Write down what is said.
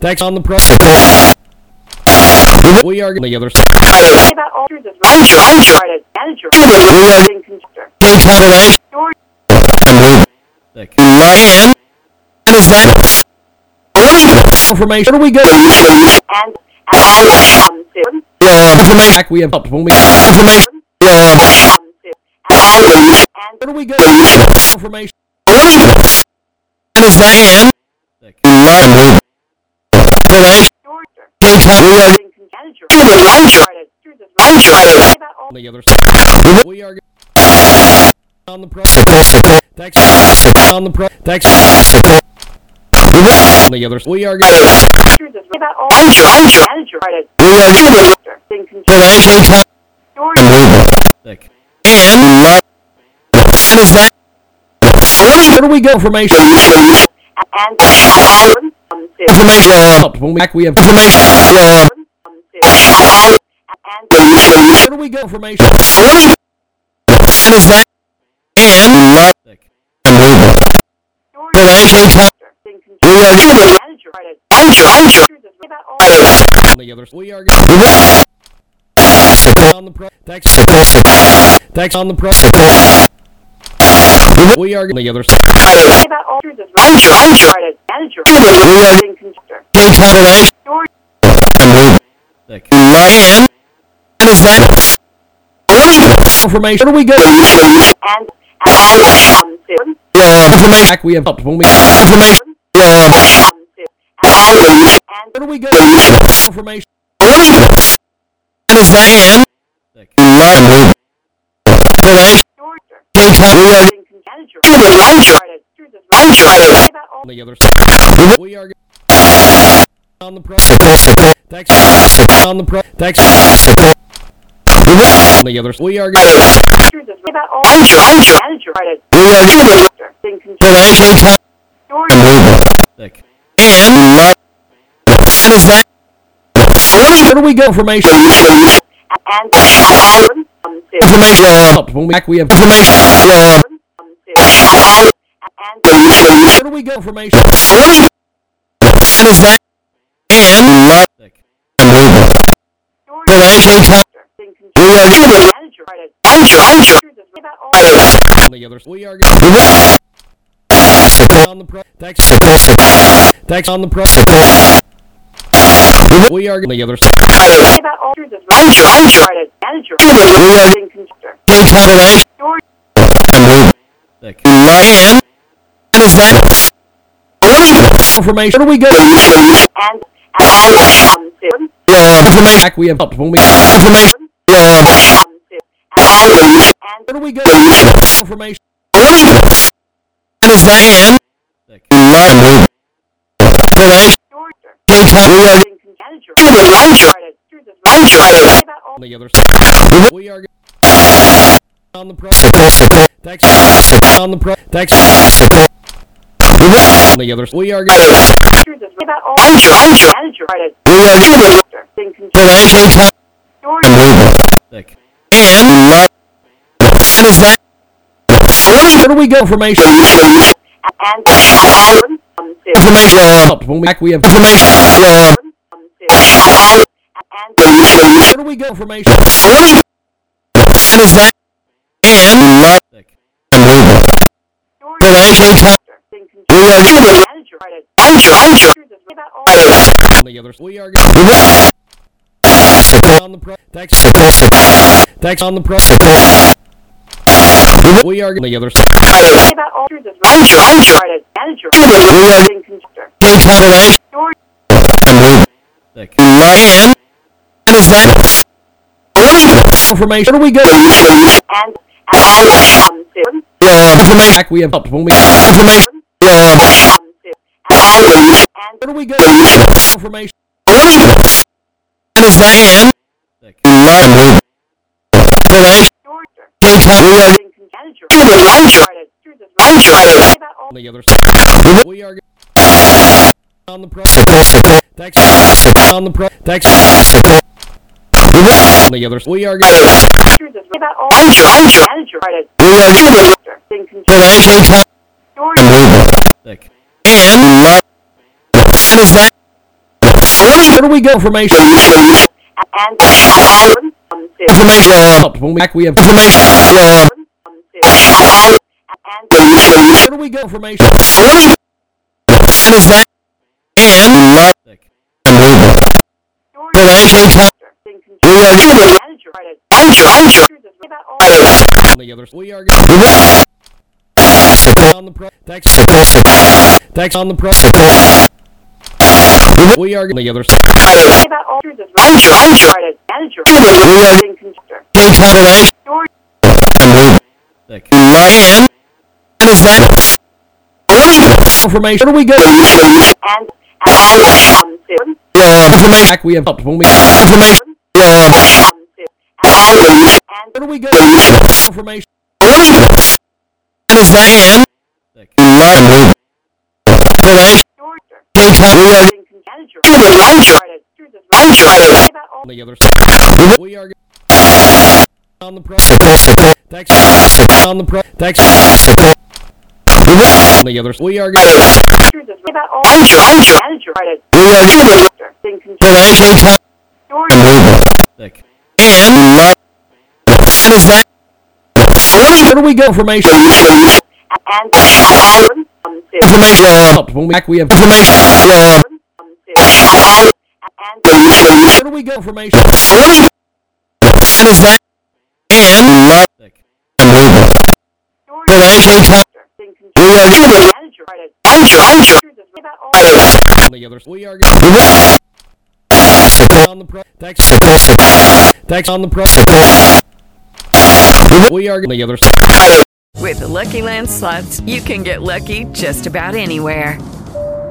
Thanks on the pro. We are the other side. about alters as well. Right, manager. Building constructor. Cadillac. Storage. Thick. Ryan. Is that information? Where do we go? And and um soon. Yeah, information. We have helped when we information. Yeah, Um. And and where do we go? Information. And is that Thick. Cadillac. storage. Cadillac. Building con- manager. Right, alters as all The other We are on the pro. Thanks on the pro. Thanks. The others. We are alters as well. About all manager. Right, We are building con- storage. Thick. And is that where do we go? Information. And. Information. When we back. We have information. Yeah. Soon. And and Where do we go? Information. Is that and thick. storage. Information. Building con- We are manager. Right, alters as well. About all the others. We are on the pro. Thanks. Thanks on the pro. We are the. Storage. Is that information? Where do we go? And and um. Yeah. Information. We have helped when we information. Yeah. Um. And Where do we go? Information. Is that Thick. Cadillac. storage. Cadillac. Building con- manager. Right, alters as well. About all the others. We are on the pro. Thanks on the pro. Thanks. The others. We are alters as well. About all manager. Right, we are building con- Cadillac. storage. Thick. And is that where do we go? Information. And and soon. Information. Helped when we back. We have information. Yeah. Soon. And and Where do we go? Information. Is that and thick. Manager. Right, alters as well. About all the others. We are on the pro. Thanks. Thanks on the pro. We are the others. about as well. Right, manager. Building constructor. Cadillac. Storage. Thick. And is that information? Where do we go? And and um soon. Yeah. Information. We have helped when we information. Yeah. Um soon. And and Where do we go? Information. Is that Thick. Cadillac. storage. Cadillac. Building con- manager. Right, alters as well. About all The others. We are on the pro. Thanks on the pro. Thanks. The others. We are alters as well. About all manager. Right, we are building con- Cadillac. storage. Thick. And is that where do we go? Information. And and um. Information. When we back. We have information. Yeah. Um soon. And and Where do we go? From information. Is that and thick. storage. Cadillac. Building con- We are manager. Right, alters as well. About all the others. We are on the pro. Thanks. Thanks on the pro. We are the others. about alters as well. Right, manager. Building constructor. Cadillac. Storage. Thick. And is that information? Where do we go? And and um soon. Yeah. Information. We have helped when we information. Yeah. Um soon. And And Where do we go? Information. Diane, Sick. The other side. We are on the pro. Thanks. On the pro. Thanks. On the other side. We are through this about all manager. Started being Jay Cutler, Georgia. sick. and Where do we go? Information. And um, information. When we back, we have information. Where do we go? Information. and. Started through this about all On the other. We are on the pro. Thanks. Thanks. On the pro. We are the side. about all through this round. Started manager. Being conductor. Jay Cutler, Georgia. Sick. and Information. Where do we go? And um, Back, we have helped. When we information, and Where do we go? Information. Diane, Sick. George, Georgia. Jay Cutler, Being manager. Started through this round. About all On the other side. We are on the pro. Thanks. On the pro. Thanks. On the other side. We are about all manager. Started being Jay Cutler, Georgia. sick. and Where do we go? Information. And information, When we back, we have information. And Where do we go? For information. and Sick. Georgia. Jay Cutler, Being manager. Started through this about all On the other side. We are on the pro. Thanks. Thanks. On the pro. We are on the other side. With the Lucky Land slots, you can get lucky just about anywhere.